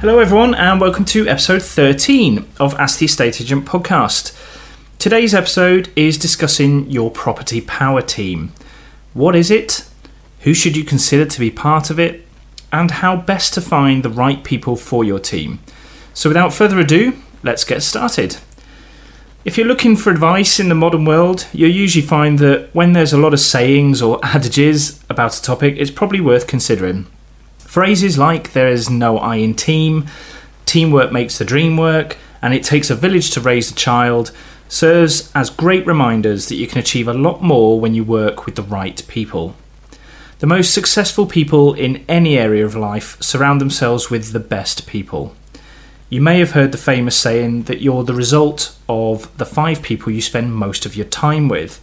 Hello, everyone, and welcome to episode 13 of Ask the Estate Agent podcast. Today's episode is discussing your property power team. What is it? Who should you consider to be part of it? And how best to find the right people for your team. So, without further ado, let's get started. If you're looking for advice in the modern world, you'll usually find that when there's a lot of sayings or adages about a topic, it's probably worth considering. Phrases like there is no I in team, teamwork makes the dream work, and it takes a village to raise a child serves as great reminders that you can achieve a lot more when you work with the right people. The most successful people in any area of life surround themselves with the best people. You may have heard the famous saying that you're the result of the five people you spend most of your time with.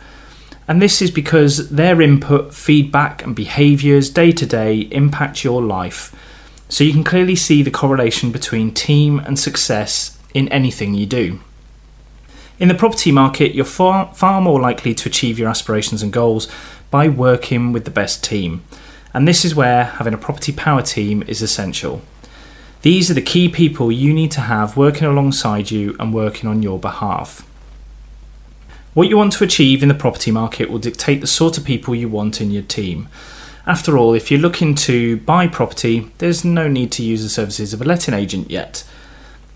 And this is because their input, feedback, and behaviours day to day impact your life. So you can clearly see the correlation between team and success in anything you do. In the property market, you're far, far more likely to achieve your aspirations and goals by working with the best team. And this is where having a property power team is essential. These are the key people you need to have working alongside you and working on your behalf. What you want to achieve in the property market will dictate the sort of people you want in your team. After all, if you're looking to buy property, there's no need to use the services of a letting agent yet.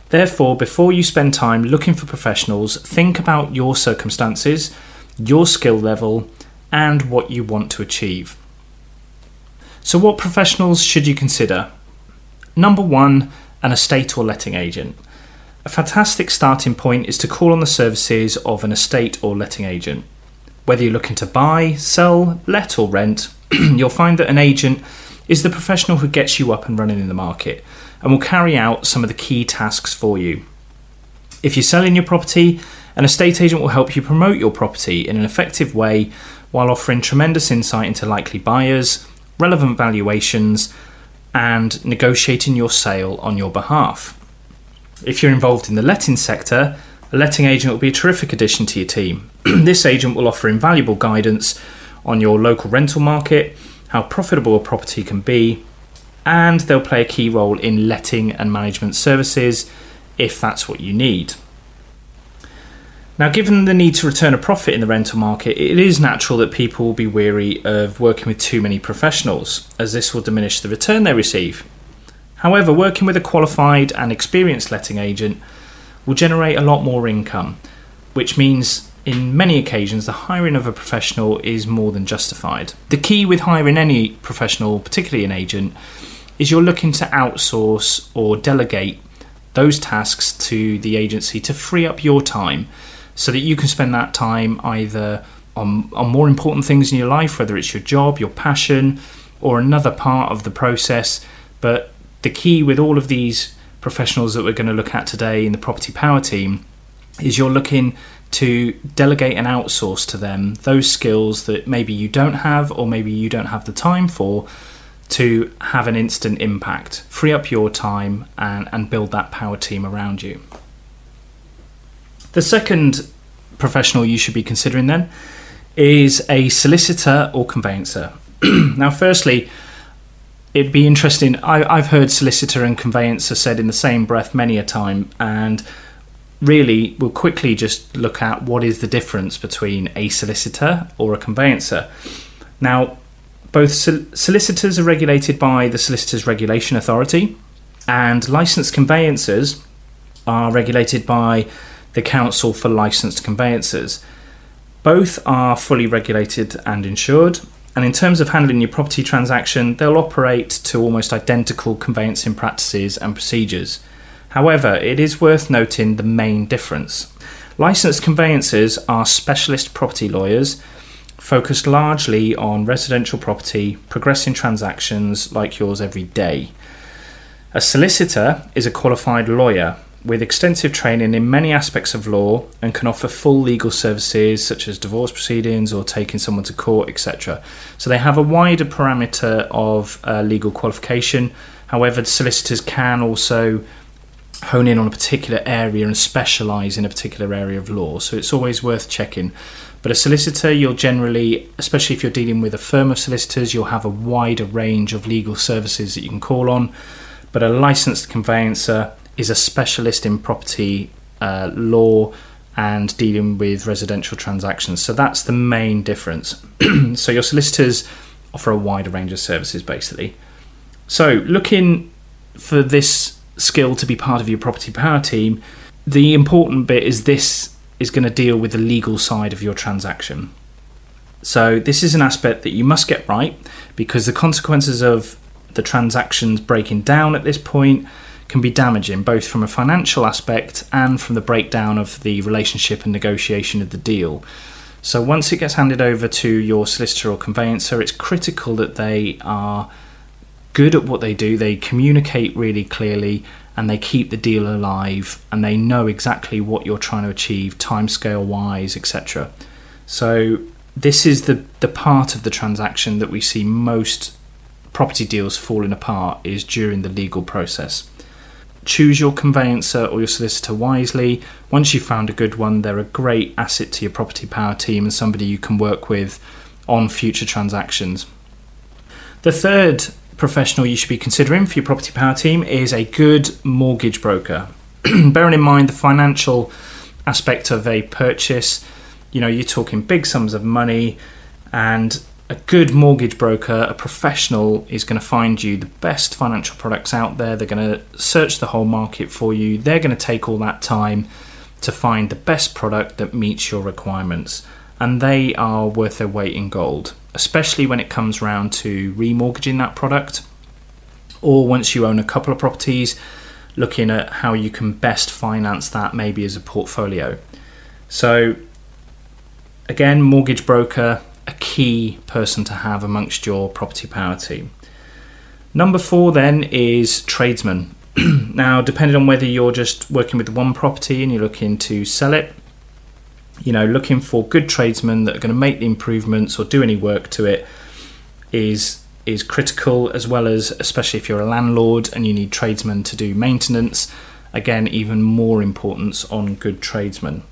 Therefore, before you spend time looking for professionals, think about your circumstances, your skill level, and what you want to achieve. So, what professionals should you consider? Number one, an estate or letting agent. A fantastic starting point is to call on the services of an estate or letting agent. Whether you're looking to buy, sell, let, or rent, you'll find that an agent is the professional who gets you up and running in the market and will carry out some of the key tasks for you. If you're selling your property, an estate agent will help you promote your property in an effective way while offering tremendous insight into likely buyers, relevant valuations, and negotiating your sale on your behalf. If you're involved in the letting sector, a letting agent will be a terrific addition to your team. this agent will offer invaluable guidance on your local rental market, how profitable a property can be, and they'll play a key role in letting and management services if that's what you need. Now, given the need to return a profit in the rental market, it is natural that people will be weary of working with too many professionals, as this will diminish the return they receive. However, working with a qualified and experienced letting agent will generate a lot more income, which means in many occasions the hiring of a professional is more than justified. The key with hiring any professional, particularly an agent, is you're looking to outsource or delegate those tasks to the agency to free up your time so that you can spend that time either on, on more important things in your life, whether it's your job, your passion, or another part of the process, but the key with all of these professionals that we're going to look at today in the property power team is you're looking to delegate and outsource to them those skills that maybe you don't have or maybe you don't have the time for to have an instant impact, free up your time and, and build that power team around you. The second professional you should be considering then is a solicitor or conveyancer. now, firstly, it'd be interesting. I, have heard solicitor and conveyancer said in the same breath many a time, and really we'll quickly just look at what is the difference between a solicitor or a conveyancer. Now, both sol- solicitors are regulated by the Solicitors Regulation Authority, and licensed conveyancers are regulated by the Council for Licensed Conveyancers. Both are fully regulated and insured, and in terms of handling your property transaction, they'll operate to almost identical conveyancing practices and procedures. However, it is worth noting the main difference. Licensed conveyancers are specialist property lawyers focused largely on residential property, progressing transactions like yours every day. A solicitor is a qualified lawyer with extensive training in many aspects of law and can offer full legal services such as divorce proceedings or taking someone to court, etc. So they have a wider parameter of uh, legal qualification. However, solicitors can also hone in on a particular area and specialise in a particular area of law. So it's always worth checking. But a solicitor, you'll generally, especially if you're dealing with a firm of solicitors, you'll have a wider range of legal services that you can call on. But a licensed conveyancer is a specialist in property uh, law and dealing with residential transactions. So that's the main difference. so your solicitors offer a wider range of services basically. So looking for this skill to be part of your property power team, the important bit is this is going to deal with the legal side of your transaction. So, this is an aspect that you must get right because the consequences of the transactions breaking down at this point can be damaging, both from a financial aspect and from the breakdown of the relationship and negotiation of the deal. So, once it gets handed over to your solicitor or conveyancer, it's critical that they are good at what they do, they communicate really clearly, and they keep the deal alive, and they know exactly what you're trying to achieve, timescale wise, etc. So, this is the, the part of the transaction that we see most property deals falling apart is during the legal process. Choose your conveyancer or your solicitor wisely. Once you've found a good one, they're a great asset to your property power team and somebody you can work with on future transactions. The third professional you should be considering for your property power team is a good mortgage broker. Bearing in mind the financial aspect of a purchase, you know, you're talking big sums of money, and a good mortgage broker, a professional, is going to find you the best financial products out there. They're going to search the whole market for you. They're going to take all that time to find the best product that meets your requirements, and they are worth their weight in gold especially when it comes round to remortgaging that product, or once you own a couple of properties, looking at how you can best finance that maybe as a portfolio. So, again, mortgage broker, key person to have amongst your property power team. Number four then is tradesmen. now, depending on whether you're just working with one property and you're looking to sell it, you know, looking for good tradesmen that are going to make the improvements or do any work to it is is critical as well as especially if you're a landlord and you need tradesmen to do maintenance again even more importance on good tradesmen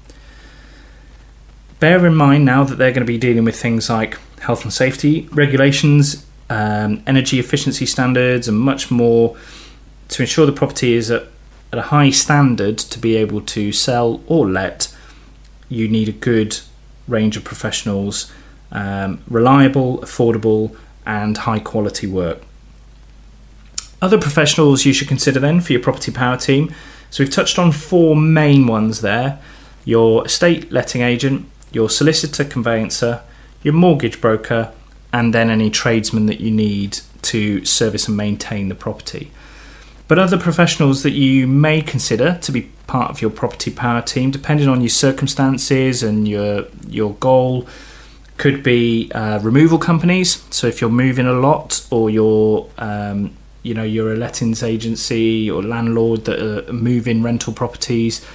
bear in mind now that they're going to be dealing with things like health and safety regulations um, energy efficiency standards and much more to ensure the property is at, at a high standard to be able to sell or let you need a good range of professionals, um, reliable, affordable, and high quality work. Other professionals you should consider then for your property power team. So we've touched on four main ones there your estate letting agent, your solicitor conveyancer, your mortgage broker, and then any tradesman that you need to service and maintain the property. But other professionals that you may consider to be part of your property power team, depending on your circumstances and your your goal, could be uh, removal companies. So if you're moving a lot, or you're um, you know you're a lettings agency or landlord that are moving rental properties,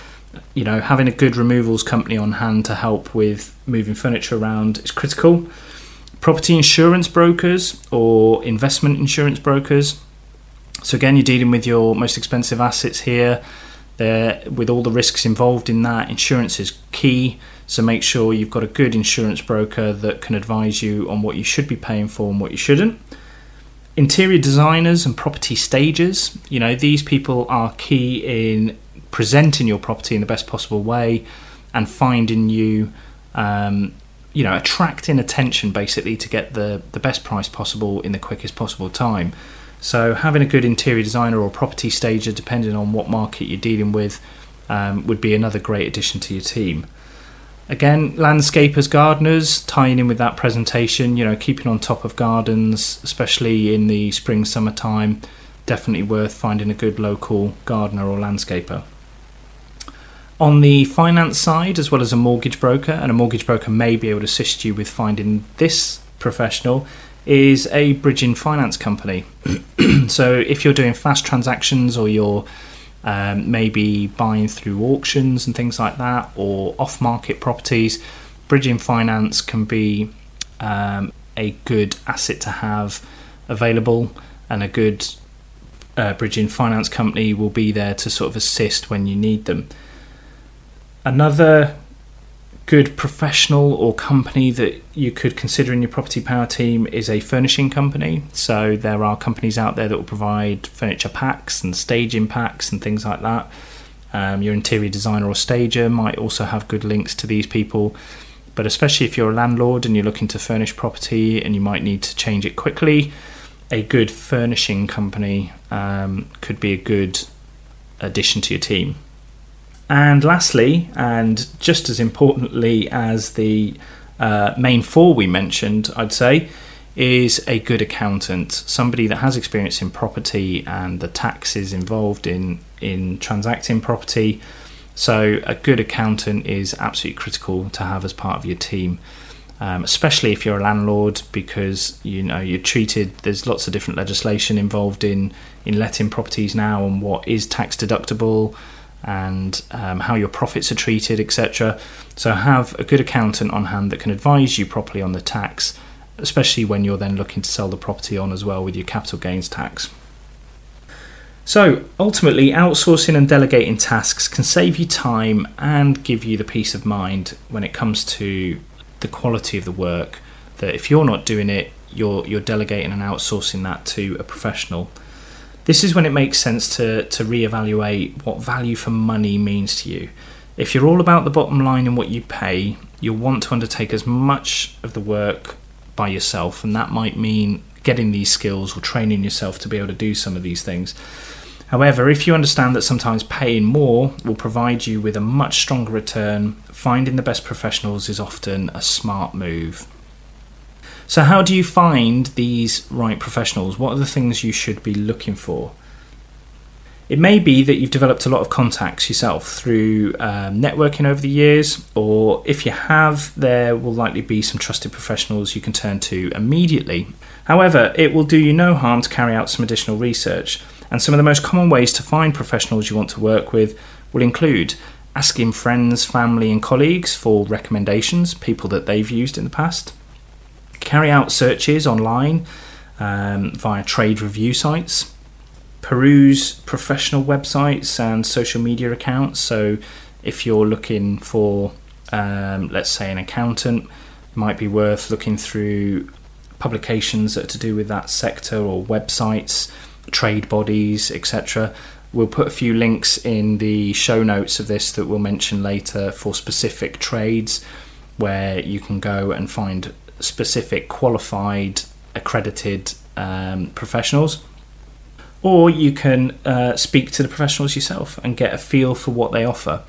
you know having a good removals company on hand to help with moving furniture around is critical. Property insurance brokers or investment insurance brokers so again, you're dealing with your most expensive assets here. There, with all the risks involved in that, insurance is key. So make sure you've got a good insurance broker that can advise you on what you should be paying for and what you shouldn't. Interior designers and property stagers, you know, these people are key in presenting your property in the best possible way and finding you, um, you know, attracting attention basically to get the, the best price possible in the quickest possible time. So having a good interior designer or property stager, depending on what market you're dealing with, um, would be another great addition to your team. Again, landscapers, gardeners, tying in with that presentation, you know, keeping on top of gardens, especially in the spring, summertime, definitely worth finding a good local gardener or landscaper. On the finance side, as well as a mortgage broker, and a mortgage broker may be able to assist you with finding this professional, is a bridging finance company. so if you're doing fast transactions or you're um, maybe buying through auctions and things like that, or off market properties. Bridging finance can be um, a good asset to have available, and a good uh, bridging finance company will be there to sort of assist when you need them. Another good professional or company that you could consider in your property power team is a furnishing company. So there are companies out there that will provide furniture packs and staging packs and things like that. Um, your interior designer or stager might also have good links to these people. But especially if you're a landlord and you're looking to furnish property and you might need to change it quickly, a good furnishing company um, could be a good addition to your team. And lastly, and just as importantly as the uh, main four we mentioned, I'd say, is a good accountant, somebody that has experience in property and the taxes involved in in transacting property. So a good accountant is absolutely critical to have as part of your team, um, especially if you're a landlord, because you know you're treated. There's lots of different legislation involved in in letting properties now, and what is tax deductible and um, how your profits are treated, etc. So have a good accountant on hand that can advise you properly on the tax, especially when you're then looking to sell the property on as well with your capital gains tax. So ultimately, outsourcing and delegating tasks can save you time and give you the peace of mind when it comes to the quality of the work. That if you're not doing it, you're you're delegating and outsourcing that to a professional this is when it makes sense to, to reevaluate what value for money means to you. If you're all about the bottom line and what you pay, you'll want to undertake as much of the work by yourself, and that might mean getting these skills or training yourself to be able to do some of these things. However, if you understand that sometimes paying more will provide you with a much stronger return, finding the best professionals is often a smart move. So, how do you find these right professionals? What are the things you should be looking for? It may be that you've developed a lot of contacts yourself through um, networking over the years, or if you have, there will likely be some trusted professionals you can turn to immediately. However, it will do you no harm to carry out some additional research, and some of the most common ways to find professionals you want to work with will include asking friends, family, and colleagues for recommendations, people that they've used in the past carry out searches online um, via trade review sites, peruse professional websites and social media accounts. So, if you're looking for, um, let's say, an accountant, it might be worth looking through publications that are to do with that sector or websites, trade bodies, etc. We'll put a few links in the show notes of this that we'll mention later for specific trades where you can go and find specific qualified accredited um, professionals. Or you can uh, speak to the professionals yourself and get a feel for what they offer.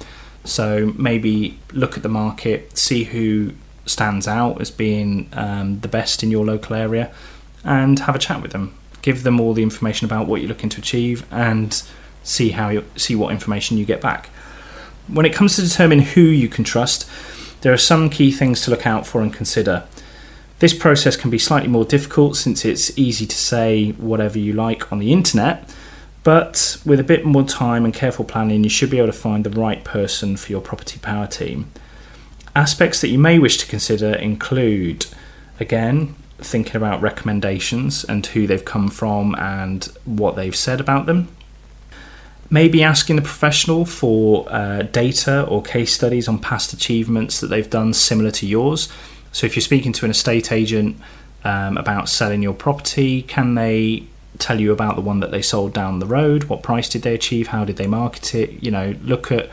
So maybe look at the market see who stands out as being um, the best in your local area and have a chat with them. Give them all the information about what you're looking to achieve and see how you see what information you get back. When it comes to determine who you can trust there are some key things to look out for and consider this process can be slightly more difficult since it's easy to say whatever you like on the internet, but with a bit more time and careful planning, you should be able to find the right person for your property power team. Aspects that you may wish to consider include, again, thinking about recommendations and who they've come from and what they've said about them. Maybe asking the professional for uh, data or case studies on past achievements that they've done similar to yours so if you're speaking to an estate agent um, about selling your property, can they tell you about the one that they sold down the road? What price did they achieve? How did they market it? You know, look at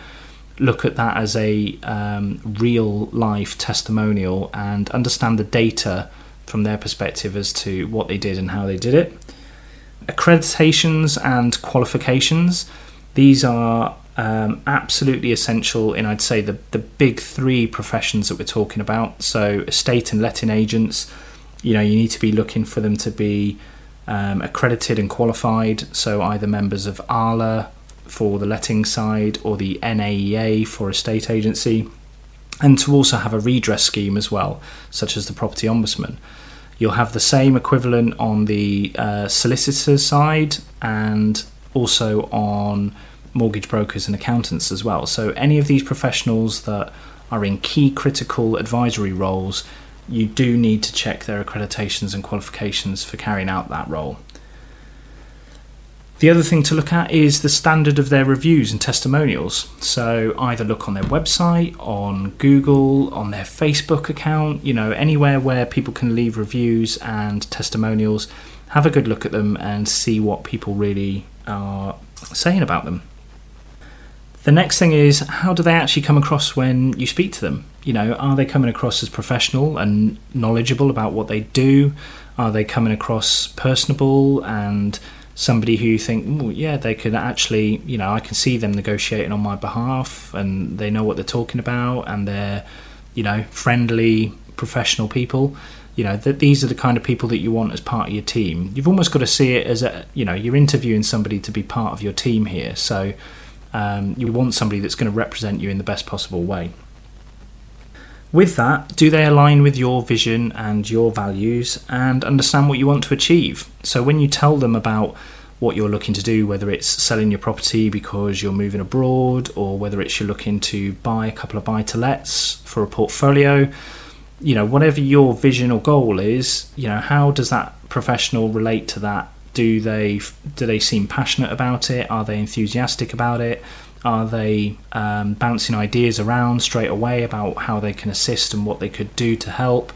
look at that as a um, real life testimonial and understand the data from their perspective as to what they did and how they did it. Accreditations and qualifications. These are um, absolutely essential in, I'd say, the, the big three professions that we're talking about. So, estate and letting agents, you know, you need to be looking for them to be um, accredited and qualified. So, either members of ARLA for the letting side or the NAEA for estate agency, and to also have a redress scheme as well, such as the Property Ombudsman. You'll have the same equivalent on the uh, solicitor side and also on mortgage brokers and accountants as well. So, any of these professionals that are in key critical advisory roles, you do need to check their accreditations and qualifications for carrying out that role. The other thing to look at is the standard of their reviews and testimonials. So either look on their website, on Google, on their Facebook account, you know, anywhere where people can leave reviews and testimonials. Have a good look at them and see what people really are saying about them. The next thing is how do they actually come across when you speak to them? You know, are they coming across as professional and knowledgeable about what they do? Are they coming across personable and somebody who you think, yeah, they could actually, you know, I can see them negotiating on my behalf and they know what they're talking about and they're, you know, friendly, professional people. You know, that these are the kind of people that you want as part of your team. You've almost got to see it as a, you know, you're interviewing somebody to be part of your team here. So um, you want somebody that's going to represent you in the best possible way. With that, do they align with your vision and your values and understand what you want to achieve? So, when you tell them about what you're looking to do, whether it's selling your property because you're moving abroad, or whether it's you're looking to buy a couple of buy to lets for a portfolio, you know, whatever your vision or goal is, you know, how does that professional relate to that? Do they do they seem passionate about it? Are they enthusiastic about it? Are they um, bouncing ideas around straight away about how they can assist and what they could do to help?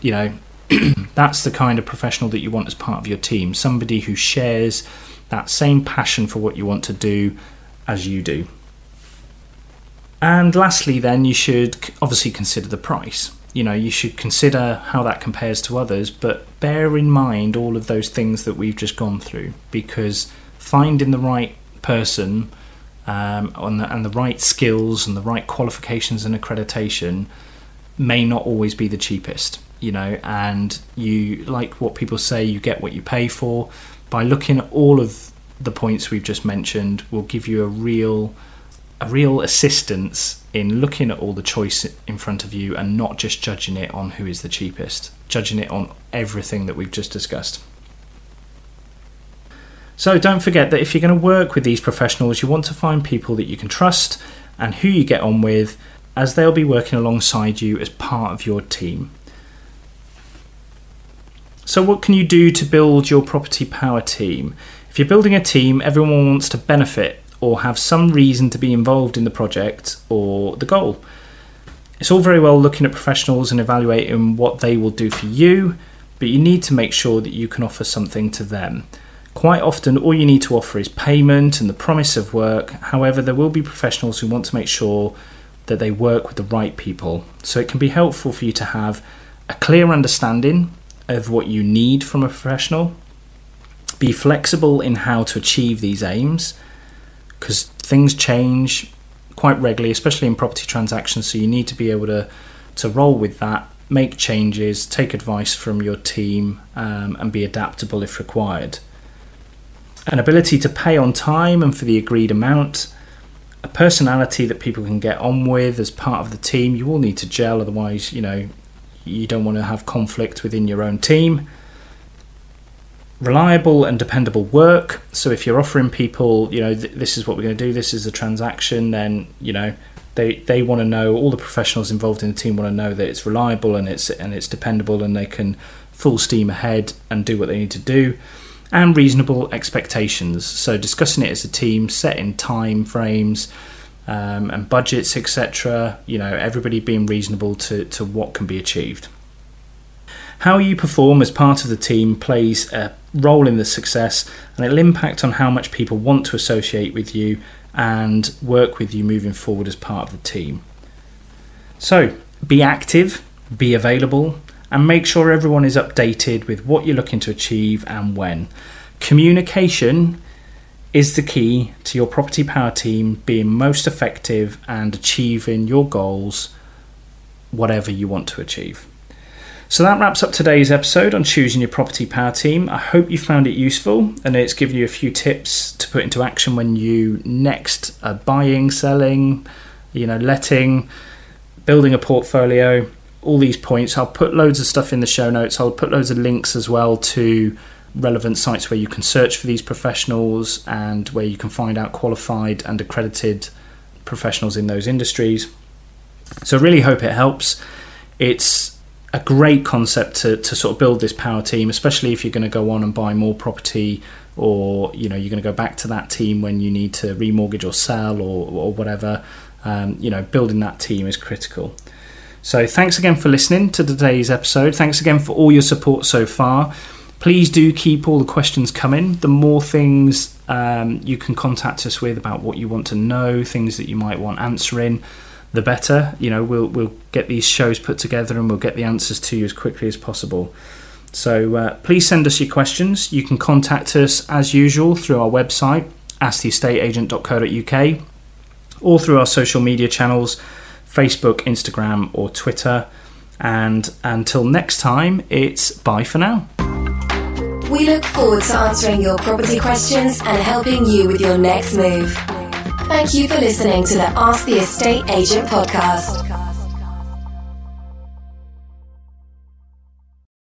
You know, that's the kind of professional that you want as part of your team. Somebody who shares that same passion for what you want to do as you do. And lastly, then, you should obviously consider the price. You know, you should consider how that compares to others, but bear in mind all of those things that we've just gone through because finding the right person um, the, and the right skills and the right qualifications and accreditation may not always be the cheapest you know and you like what people say you get what you pay for. By looking at all of the points we've just mentioned will give you a real a real assistance in looking at all the choice in front of you and not just judging it on who is the cheapest judging it on everything that we've just discussed so don't forget that if you're going to work with these professionals, you want to find people that you can trust and who you get on with, as they'll be working alongside you as part of your team. So, what can you do to build your property power team? If you're building a team, everyone wants to benefit or have some reason to be involved in the project or the goal. It's all very well looking at professionals and evaluating what they will do for you, but you need to make sure that you can offer something to them. Quite often, all you need to offer is payment and the promise of work. However, there will be professionals who want to make sure that they work with the right people. So it can be helpful for you to have a clear understanding of what you need from a professional, be flexible in how to achieve these aims, because things change quite regularly, especially in property transactions. So you need to be able to, to roll with that, make changes, take advice from your team, um, and be adaptable if required an ability to pay on time and for the agreed amount, a personality that people can get on with as part of the team. You will need to gel, otherwise, you know, you don't want to have conflict within your own team. Reliable and dependable work. So if you're offering people, you know, th- this is what we're going to do, this is a transaction, then you know they they want to know all the professionals involved in the team want to know that it's reliable and it's and it's dependable and they can full steam ahead and do what they need to do and reasonable expectations. So discussing it as a team, setting time frames um, and budgets, etc. You know, everybody being reasonable to, to what can be achieved. How you perform as part of the team plays a role in the success and it'll impact on how much people want to associate with you and work with you moving forward as part of the team. So, be active, be available, and make sure everyone is updated with what you're looking to achieve and when. Communication is the key to your property power team being most effective and achieving your goals, whatever you want to achieve. So that wraps up today's episode on choosing your property power team. I hope you found it useful and it's given you a few tips to put into action when you next are buying, selling, you know, letting, building a portfolio all these points. I'll put loads of stuff in the show notes. I'll put loads of links as well to relevant sites where you can search for these professionals and where you can find out qualified and accredited professionals in those industries. So, really hope it helps. It's a great concept to, to sort of build this power team, especially if you're going to go on and buy more property or you know you're going to go back to that team when you need to remortgage or sell or, or whatever. Um, you know, building that team is critical. So, thanks again for listening to today's episode. Thanks again for all your support so far. Please do keep all the questions coming. The more things um, you can contact us with about what you want to know, things that you might want answering, the better. You know, we'll we'll get these shows put together and we'll get the answers to you as quickly as possible. So uh, please send us your questions. You can contact us as usual through our website, asktheestateagent.co.uk, or through our social media channels, Facebook, Instagram, or Twitter. And until next time, it's bye for now. We look forward to answering your property questions and helping you with your next move. Thank you for listening to the Ask the Estate Agent podcast.